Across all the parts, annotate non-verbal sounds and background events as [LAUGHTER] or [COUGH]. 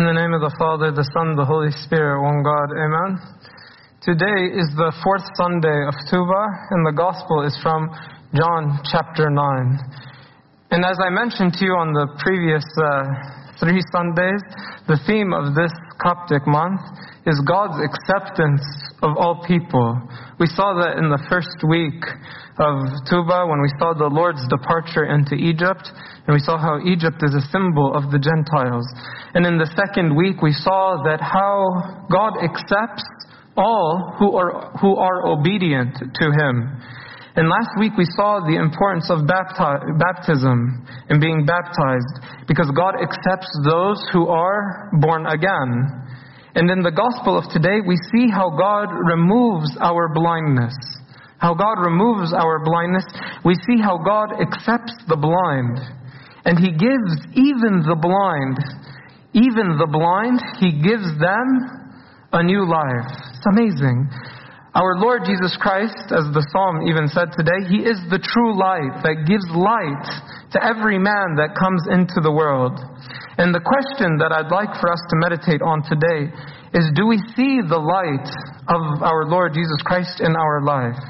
In the name of the Father, the Son, the Holy Spirit, one God. Amen. Today is the fourth Sunday of Tuba, and the Gospel is from John chapter 9. And as I mentioned to you on the previous uh, three Sundays, the theme of this Coptic month is God's acceptance of all people. We saw that in the first week of Tuba when we saw the Lord's departure into Egypt, and we saw how Egypt is a symbol of the Gentiles. And in the second week, we saw that how God accepts all who are, who are obedient to Him. And last week we saw the importance of bapti- baptism and being baptized because God accepts those who are born again. And in the gospel of today, we see how God removes our blindness. How God removes our blindness. We see how God accepts the blind. And He gives even the blind, even the blind, He gives them a new life. It's amazing. Our Lord Jesus Christ, as the psalm even said today, He is the true light that gives light to every man that comes into the world. And the question that I'd like for us to meditate on today is do we see the light of our Lord Jesus Christ in our life?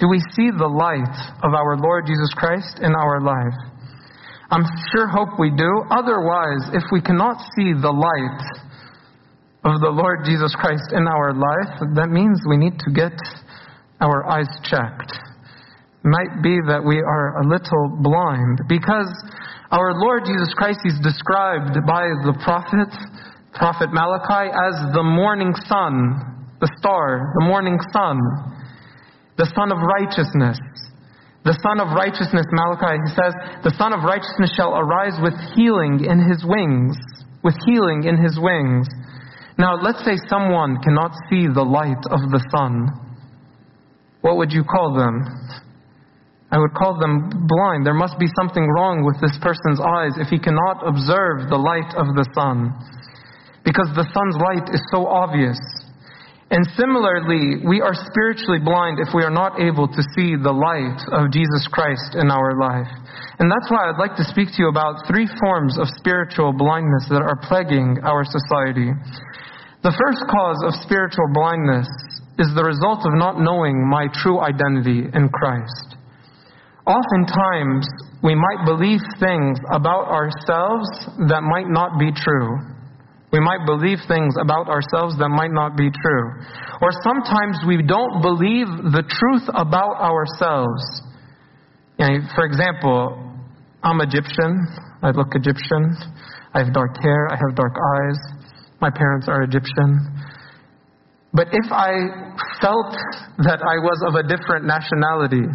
Do we see the light of our Lord Jesus Christ in our life? I'm sure hope we do. Otherwise, if we cannot see the light, of the Lord Jesus Christ in our life, that means we need to get our eyes checked. Might be that we are a little blind because our Lord Jesus Christ is described by the prophet, Prophet Malachi, as the morning sun, the star, the morning sun, the sun of righteousness. The Sun of Righteousness, Malachi he says, the Sun of Righteousness shall arise with healing in his wings, with healing in his wings. Now, let's say someone cannot see the light of the sun. What would you call them? I would call them blind. There must be something wrong with this person's eyes if he cannot observe the light of the sun. Because the sun's light is so obvious. And similarly, we are spiritually blind if we are not able to see the light of Jesus Christ in our life. And that's why I'd like to speak to you about three forms of spiritual blindness that are plaguing our society. The first cause of spiritual blindness is the result of not knowing my true identity in Christ. Oftentimes, we might believe things about ourselves that might not be true. We might believe things about ourselves that might not be true. Or sometimes we don't believe the truth about ourselves. You know, for example, I'm Egyptian. I look Egyptian. I have dark hair. I have dark eyes. My parents are Egyptian. But if I felt that I was of a different nationality,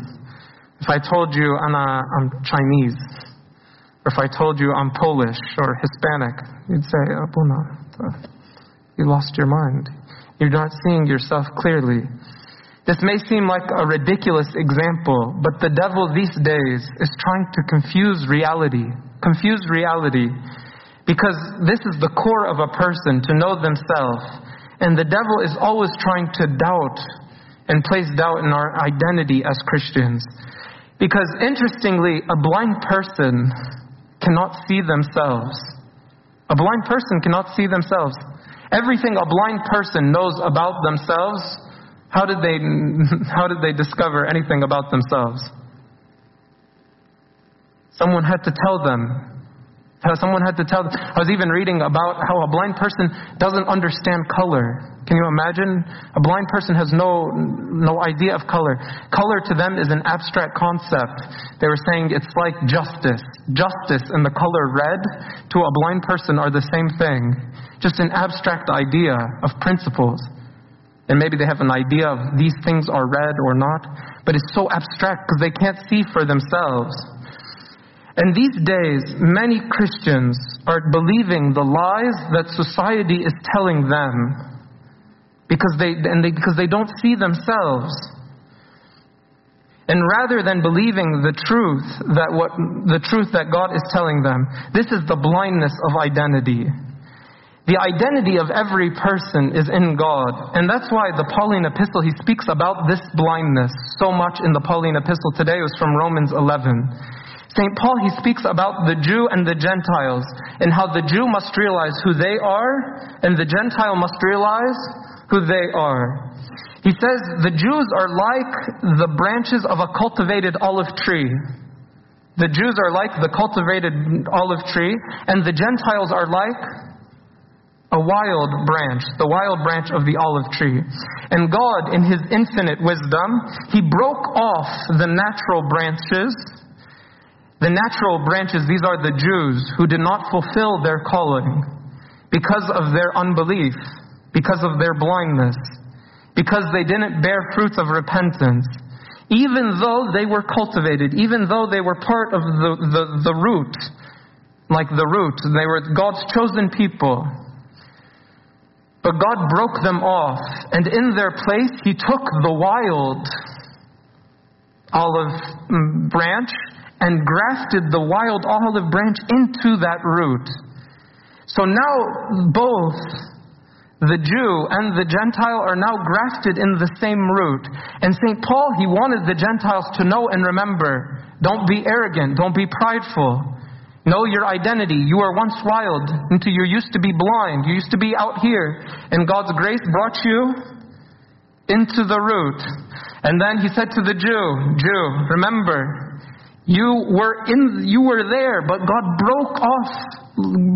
if I told you I'm, Chinese, or if I told you I'm Polish or Hispanic, you'd say, oh, Abuna, you lost your mind. You're not seeing yourself clearly. This may seem like a ridiculous example, but the devil these days is trying to confuse reality. Confuse reality because this is the core of a person to know themselves. And the devil is always trying to doubt and place doubt in our identity as Christians. Because interestingly, a blind person cannot see themselves. A blind person cannot see themselves. Everything a blind person knows about themselves, how did they, [LAUGHS] how did they discover anything about themselves? Someone had to tell them Someone had to tell. I was even reading about how a blind person doesn't understand color. Can you imagine? A blind person has no no idea of color. Color to them is an abstract concept. They were saying it's like justice. Justice and the color red to a blind person are the same thing. Just an abstract idea of principles. And maybe they have an idea of these things are red or not, but it's so abstract because they can't see for themselves. And these days, many Christians are believing the lies that society is telling them because they, and they, because they don't see themselves. And rather than believing the truth that what the truth that God is telling them, this is the blindness of identity. The identity of every person is in God. And that's why the Pauline epistle, he speaks about this blindness so much in the Pauline epistle today. Was from Romans 11 St. Paul, he speaks about the Jew and the Gentiles and how the Jew must realize who they are and the Gentile must realize who they are. He says the Jews are like the branches of a cultivated olive tree. The Jews are like the cultivated olive tree, and the Gentiles are like a wild branch, the wild branch of the olive tree. And God, in His infinite wisdom, He broke off the natural branches the natural branches, these are the Jews who did not fulfill their calling because of their unbelief, because of their blindness, because they didn't bear fruits of repentance. Even though they were cultivated, even though they were part of the, the, the root, like the root, they were God's chosen people. But God broke them off, and in their place, He took the wild olive mm, branch and grafted the wild olive branch into that root. So now both the Jew and the Gentile are now grafted in the same root. And St. Paul, he wanted the Gentiles to know and remember don't be arrogant, don't be prideful. Know your identity. You were once wild, until you used to be blind, you used to be out here, and God's grace brought you into the root. And then he said to the Jew, Jew, remember, you were in, you were there, but God broke off,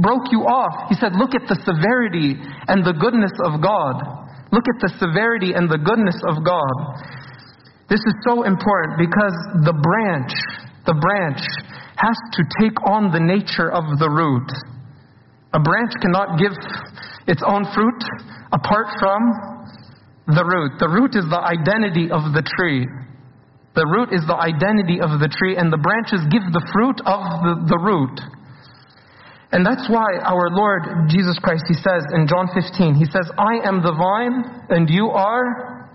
broke you off. He said, look at the severity and the goodness of God. Look at the severity and the goodness of God. This is so important because the branch, the branch has to take on the nature of the root. A branch cannot give its own fruit apart from the root. The root is the identity of the tree. The root is the identity of the tree, and the branches give the fruit of the, the root. And that's why our Lord Jesus Christ, He says in John 15, He says, I am the vine, and you are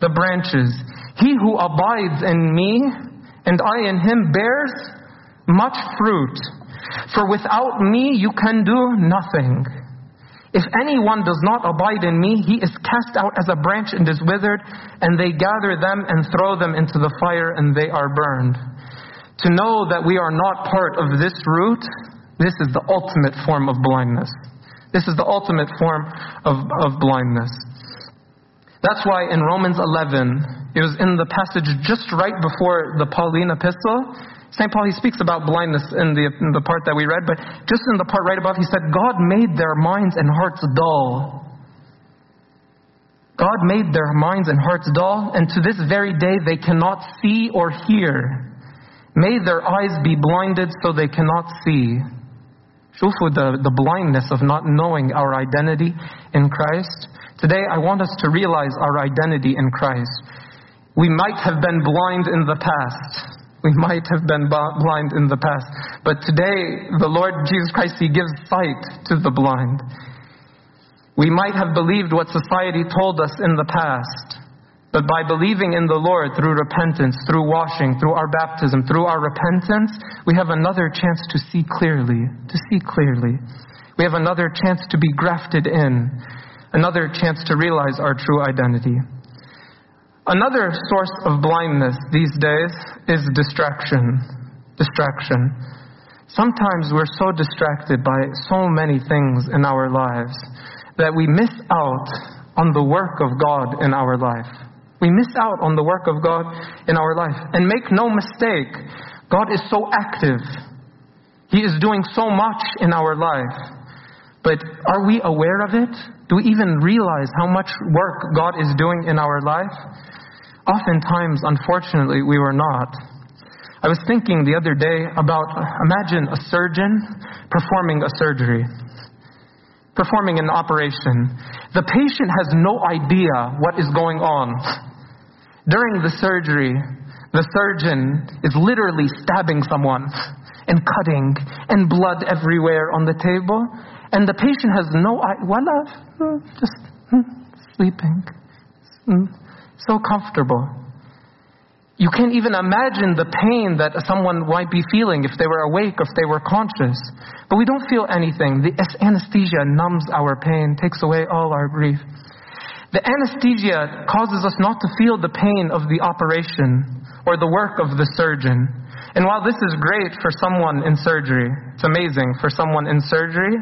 the branches. He who abides in me, and I in him, bears much fruit. For without me you can do nothing. If anyone does not abide in me, he is cast out as a branch and is withered, and they gather them and throw them into the fire, and they are burned. To know that we are not part of this root, this is the ultimate form of blindness. This is the ultimate form of, of blindness. That's why in Romans 11, it was in the passage just right before the Pauline epistle, St. Paul, he speaks about blindness in the, in the part that we read, but just in the part right above, he said, God made their minds and hearts dull. God made their minds and hearts dull, and to this very day they cannot see or hear. May their eyes be blinded so they cannot see. Shufu, the, the blindness of not knowing our identity in Christ. Today I want us to realize our identity in Christ. We might have been blind in the past. We might have been blind in the past. But today, the Lord Jesus Christ, He gives sight to the blind. We might have believed what society told us in the past. But by believing in the Lord through repentance, through washing, through our baptism, through our repentance, we have another chance to see clearly. To see clearly. We have another chance to be grafted in. Another chance to realize our true identity. Another source of blindness these days is distraction. Distraction. Sometimes we're so distracted by so many things in our lives that we miss out on the work of God in our life. We miss out on the work of God in our life. And make no mistake, God is so active. He is doing so much in our life. But are we aware of it? Do we even realize how much work God is doing in our life? Oftentimes, unfortunately, we were not. I was thinking the other day about imagine a surgeon performing a surgery, performing an operation. The patient has no idea what is going on. During the surgery, the surgeon is literally stabbing someone and cutting and blood everywhere on the table. And the patient has no idea, well, just hmm, sleeping. Hmm so comfortable. You can't even imagine the pain that someone might be feeling if they were awake, if they were conscious. But we don't feel anything. The anesthesia numbs our pain, takes away all our grief. The anesthesia causes us not to feel the pain of the operation or the work of the surgeon. And while this is great for someone in surgery, it's amazing for someone in surgery,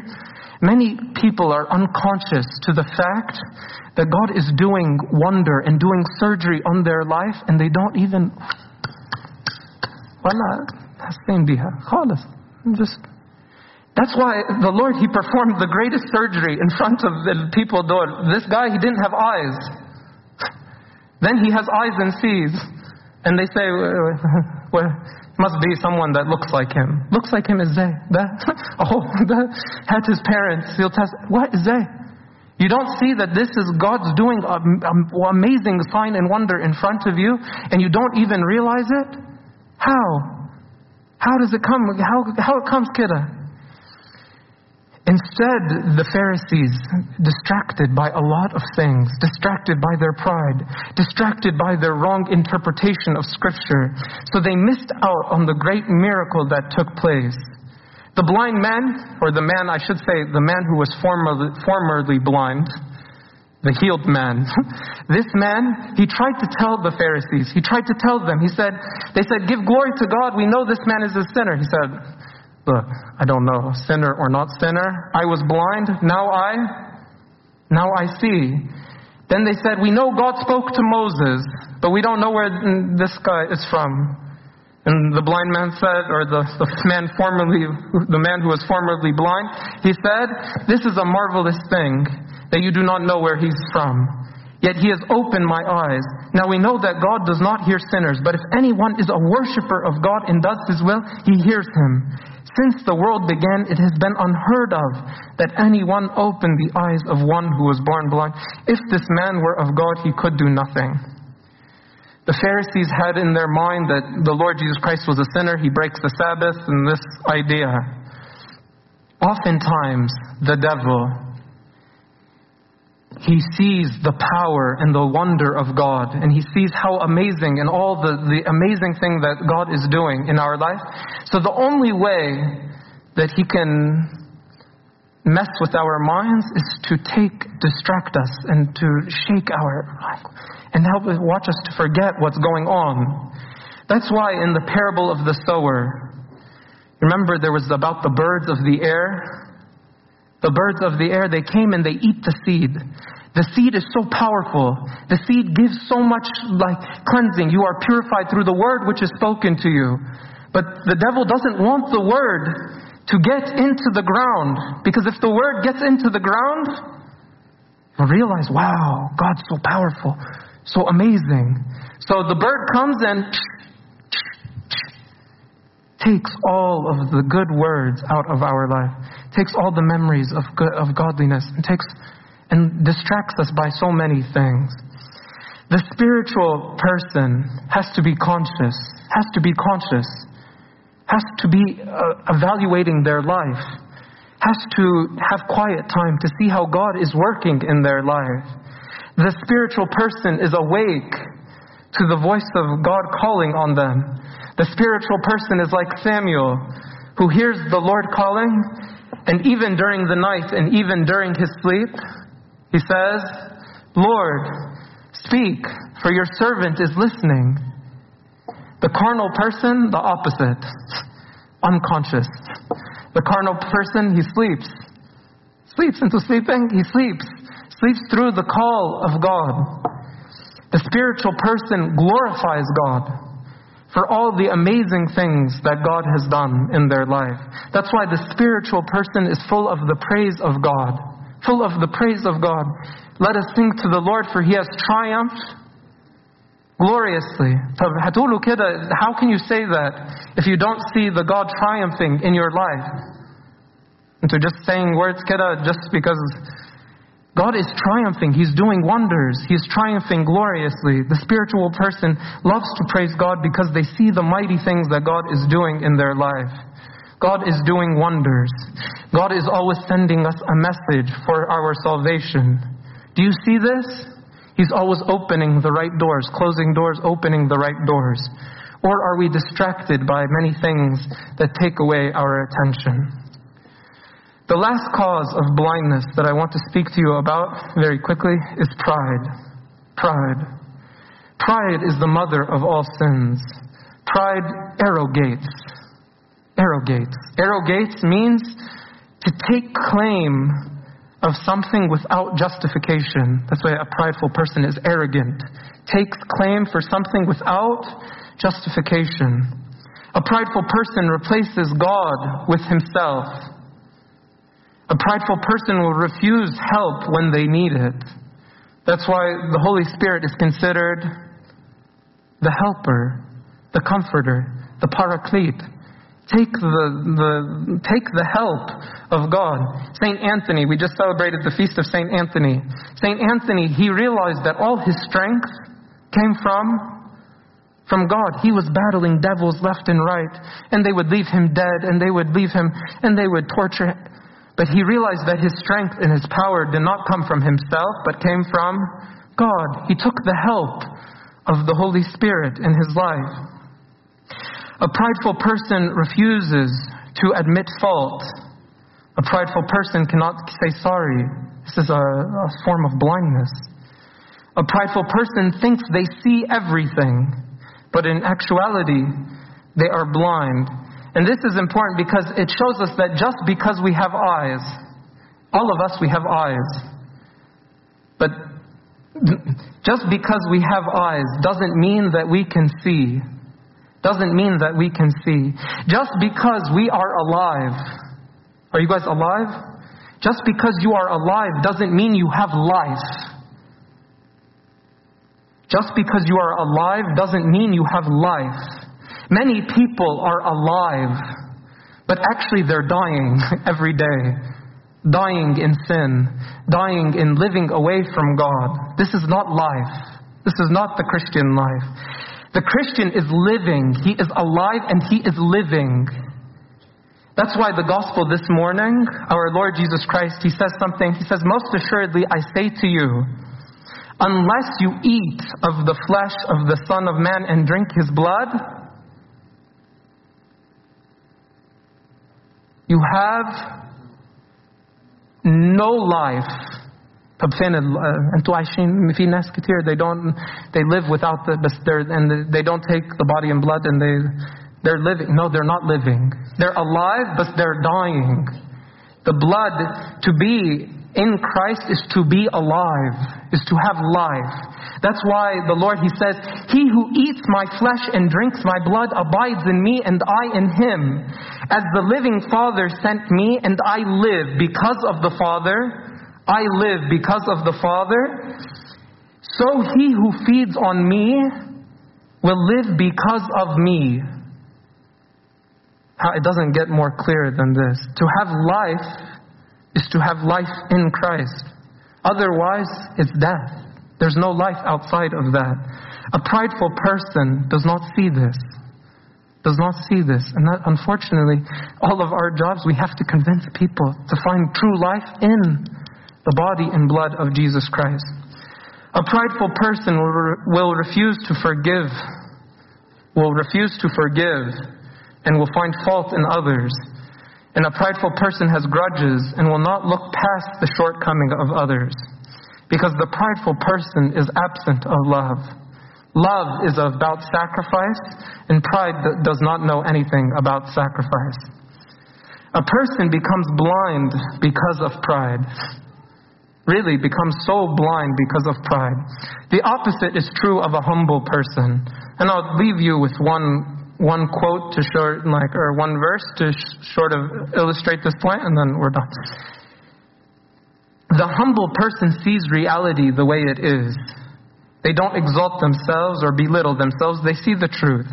Many people are unconscious to the fact that God is doing wonder and doing surgery on their life and they don't even. Just that's why the Lord, He performed the greatest surgery in front of the people. This guy, he didn't have eyes. Then he has eyes and sees. And they say, well, must be someone that looks like him. Looks like him is Zay. [LAUGHS] oh, had his parents. He'll test. What is Zay? You don't see that this is God's doing an amazing sign and wonder in front of you, and you don't even realize it? How? How does it come? How, how it comes, kidda? Instead, the Pharisees, distracted by a lot of things, distracted by their pride, distracted by their wrong interpretation of Scripture, so they missed out on the great miracle that took place. The blind man, or the man, I should say, the man who was formerly, formerly blind, the healed man. [LAUGHS] this man, he tried to tell the Pharisees, he tried to tell them, he said, they said, give glory to God, we know this man is a sinner. He said, Look, I don't know, sinner or not sinner. I was blind, now I, now I see. Then they said, we know God spoke to Moses, but we don't know where this guy is from. And the blind man said, or the, the man formerly, the man who was formerly blind, he said, this is a marvelous thing that you do not know where he's from. Yet he has opened my eyes. Now we know that God does not hear sinners, but if anyone is a worshiper of God and does his will, he hears him. Since the world began, it has been unheard of that anyone opened the eyes of one who was born blind. If this man were of God, he could do nothing. The Pharisees had in their mind that the Lord Jesus Christ was a sinner, he breaks the Sabbath, and this idea. Oftentimes, the devil he sees the power and the wonder of God, and he sees how amazing and all the, the amazing thing that God is doing in our life. So, the only way that he can mess with our minds is to take, distract us, and to shake our and help us watch us to forget what's going on. That's why in the parable of the sower, remember there was about the birds of the air the birds of the air, they came and they eat the seed. The seed is so powerful. The seed gives so much like cleansing. You are purified through the word which is spoken to you. But the devil doesn't want the word to get into the ground. Because if the word gets into the ground, you'll realize, wow, God's so powerful, so amazing. So the bird comes and takes all of the good words out of our life, takes all the memories of, of godliness, and takes and distracts us by so many things. The spiritual person has to be conscious, has to be conscious, has to be uh, evaluating their life, has to have quiet time to see how God is working in their life. The spiritual person is awake to the voice of God calling on them. The spiritual person is like Samuel, who hears the Lord calling, and even during the night and even during his sleep, he says, Lord, speak, for your servant is listening. The carnal person, the opposite, unconscious. The carnal person, he sleeps. Sleeps into sleeping, he sleeps. Sleeps through the call of God. The spiritual person glorifies God for all the amazing things that God has done in their life. That's why the spiritual person is full of the praise of God. Full of the praise of God. Let us sing to the Lord, for He has triumphed gloriously. How can you say that if you don't see the God triumphing in your life? And so just saying words kida just because God is triumphing. He's doing wonders. He's triumphing gloriously. The spiritual person loves to praise God because they see the mighty things that God is doing in their life. God is doing wonders. God is always sending us a message for our salvation. Do you see this? He's always opening the right doors, closing doors, opening the right doors. Or are we distracted by many things that take away our attention? The last cause of blindness that I want to speak to you about very quickly is pride. Pride. Pride is the mother of all sins. Pride arrogates. Arrogates. Arrogates means to take claim of something without justification. That's why a prideful person is arrogant. Takes claim for something without justification. A prideful person replaces God with himself. A prideful person will refuse help when they need it. That's why the Holy Spirit is considered the helper, the comforter, the paraclete. Take the, the, take the help of God. St. Anthony, we just celebrated the feast of St. Anthony. St. Anthony, he realized that all his strength came from, from God. He was battling devils left and right, and they would leave him dead, and they would leave him, and they would torture him. But he realized that his strength and his power did not come from himself, but came from God. He took the help of the Holy Spirit in his life. A prideful person refuses to admit fault. A prideful person cannot say sorry. This is a, a form of blindness. A prideful person thinks they see everything, but in actuality, they are blind. And this is important because it shows us that just because we have eyes, all of us, we have eyes. But just because we have eyes doesn't mean that we can see. Doesn't mean that we can see. Just because we are alive. Are you guys alive? Just because you are alive doesn't mean you have life. Just because you are alive doesn't mean you have life. Many people are alive, but actually they're dying [LAUGHS] every day. Dying in sin, dying in living away from God. This is not life. This is not the Christian life. The Christian is living. He is alive and he is living. That's why the gospel this morning, our Lord Jesus Christ, he says something. He says, Most assuredly, I say to you, unless you eat of the flesh of the Son of Man and drink his blood, You have no life. They don't. They live without the. And they don't take the body and blood, and they they're living. No, they're not living. They're alive, but they're dying. The blood to be in Christ is to be alive, is to have life. That's why the Lord, He says, He who eats my flesh and drinks my blood abides in me and I in him. As the living Father sent me and I live because of the Father, I live because of the Father, so he who feeds on me will live because of me. It doesn't get more clear than this. To have life is to have life in Christ. Otherwise, it's death. There's no life outside of that. A prideful person does not see this. Does not see this. And that, unfortunately, all of our jobs, we have to convince people to find true life in the body and blood of Jesus Christ. A prideful person will, re- will refuse to forgive, will refuse to forgive, and will find fault in others and a prideful person has grudges and will not look past the shortcoming of others. Because the prideful person is absent of love. Love is about sacrifice, and pride does not know anything about sacrifice. A person becomes blind because of pride. Really becomes so blind because of pride. The opposite is true of a humble person. And I'll leave you with one one quote to short, like, or one verse to sh- sort of illustrate this point, and then we're done. The humble person sees reality the way it is. They don't exalt themselves or belittle themselves. They see the truth.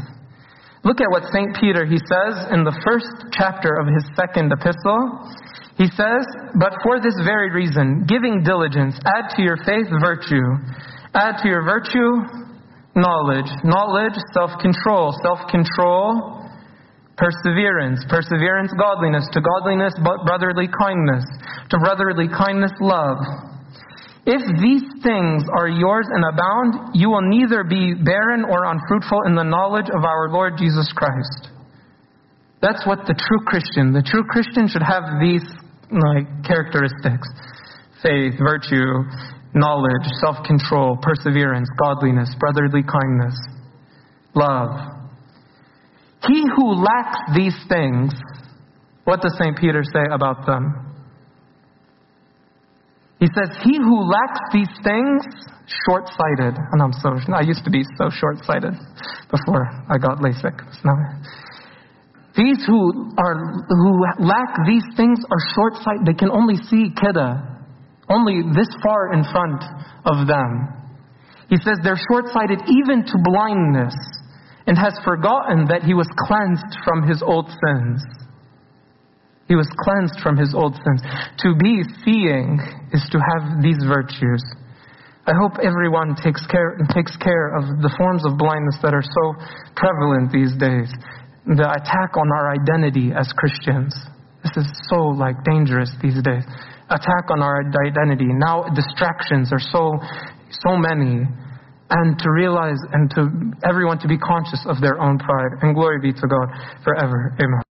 Look at what St. Peter, he says in the first chapter of his second epistle. He says, But for this very reason, giving diligence, add to your faith virtue. Add to your virtue knowledge. Knowledge, self control. Self control, perseverance. Perseverance, godliness. To godliness, brotherly kindness. To brotherly kindness, love. If these things are yours and abound, you will neither be barren or unfruitful in the knowledge of our Lord Jesus Christ. That's what the true Christian, the true Christian should have these like characteristics. Faith, virtue, knowledge, self control, perseverance, godliness, brotherly kindness, love. He who lacks these things, what does St. Peter say about them? He says, He who lacks these things, short sighted. And I'm so, I used to be so short sighted before I got LASIK. These who, are, who lack these things are short sighted. They can only see kida, only this far in front of them. He says they're short sighted even to blindness and has forgotten that he was cleansed from his old sins. He was cleansed from his old sins. To be seeing is to have these virtues. I hope everyone takes care, takes care of the forms of blindness that are so prevalent these days. The attack on our identity as Christians. This is so like dangerous these days. Attack on our identity. Now distractions are so so many and to realize and to everyone to be conscious of their own pride. And glory be to God forever. Amen.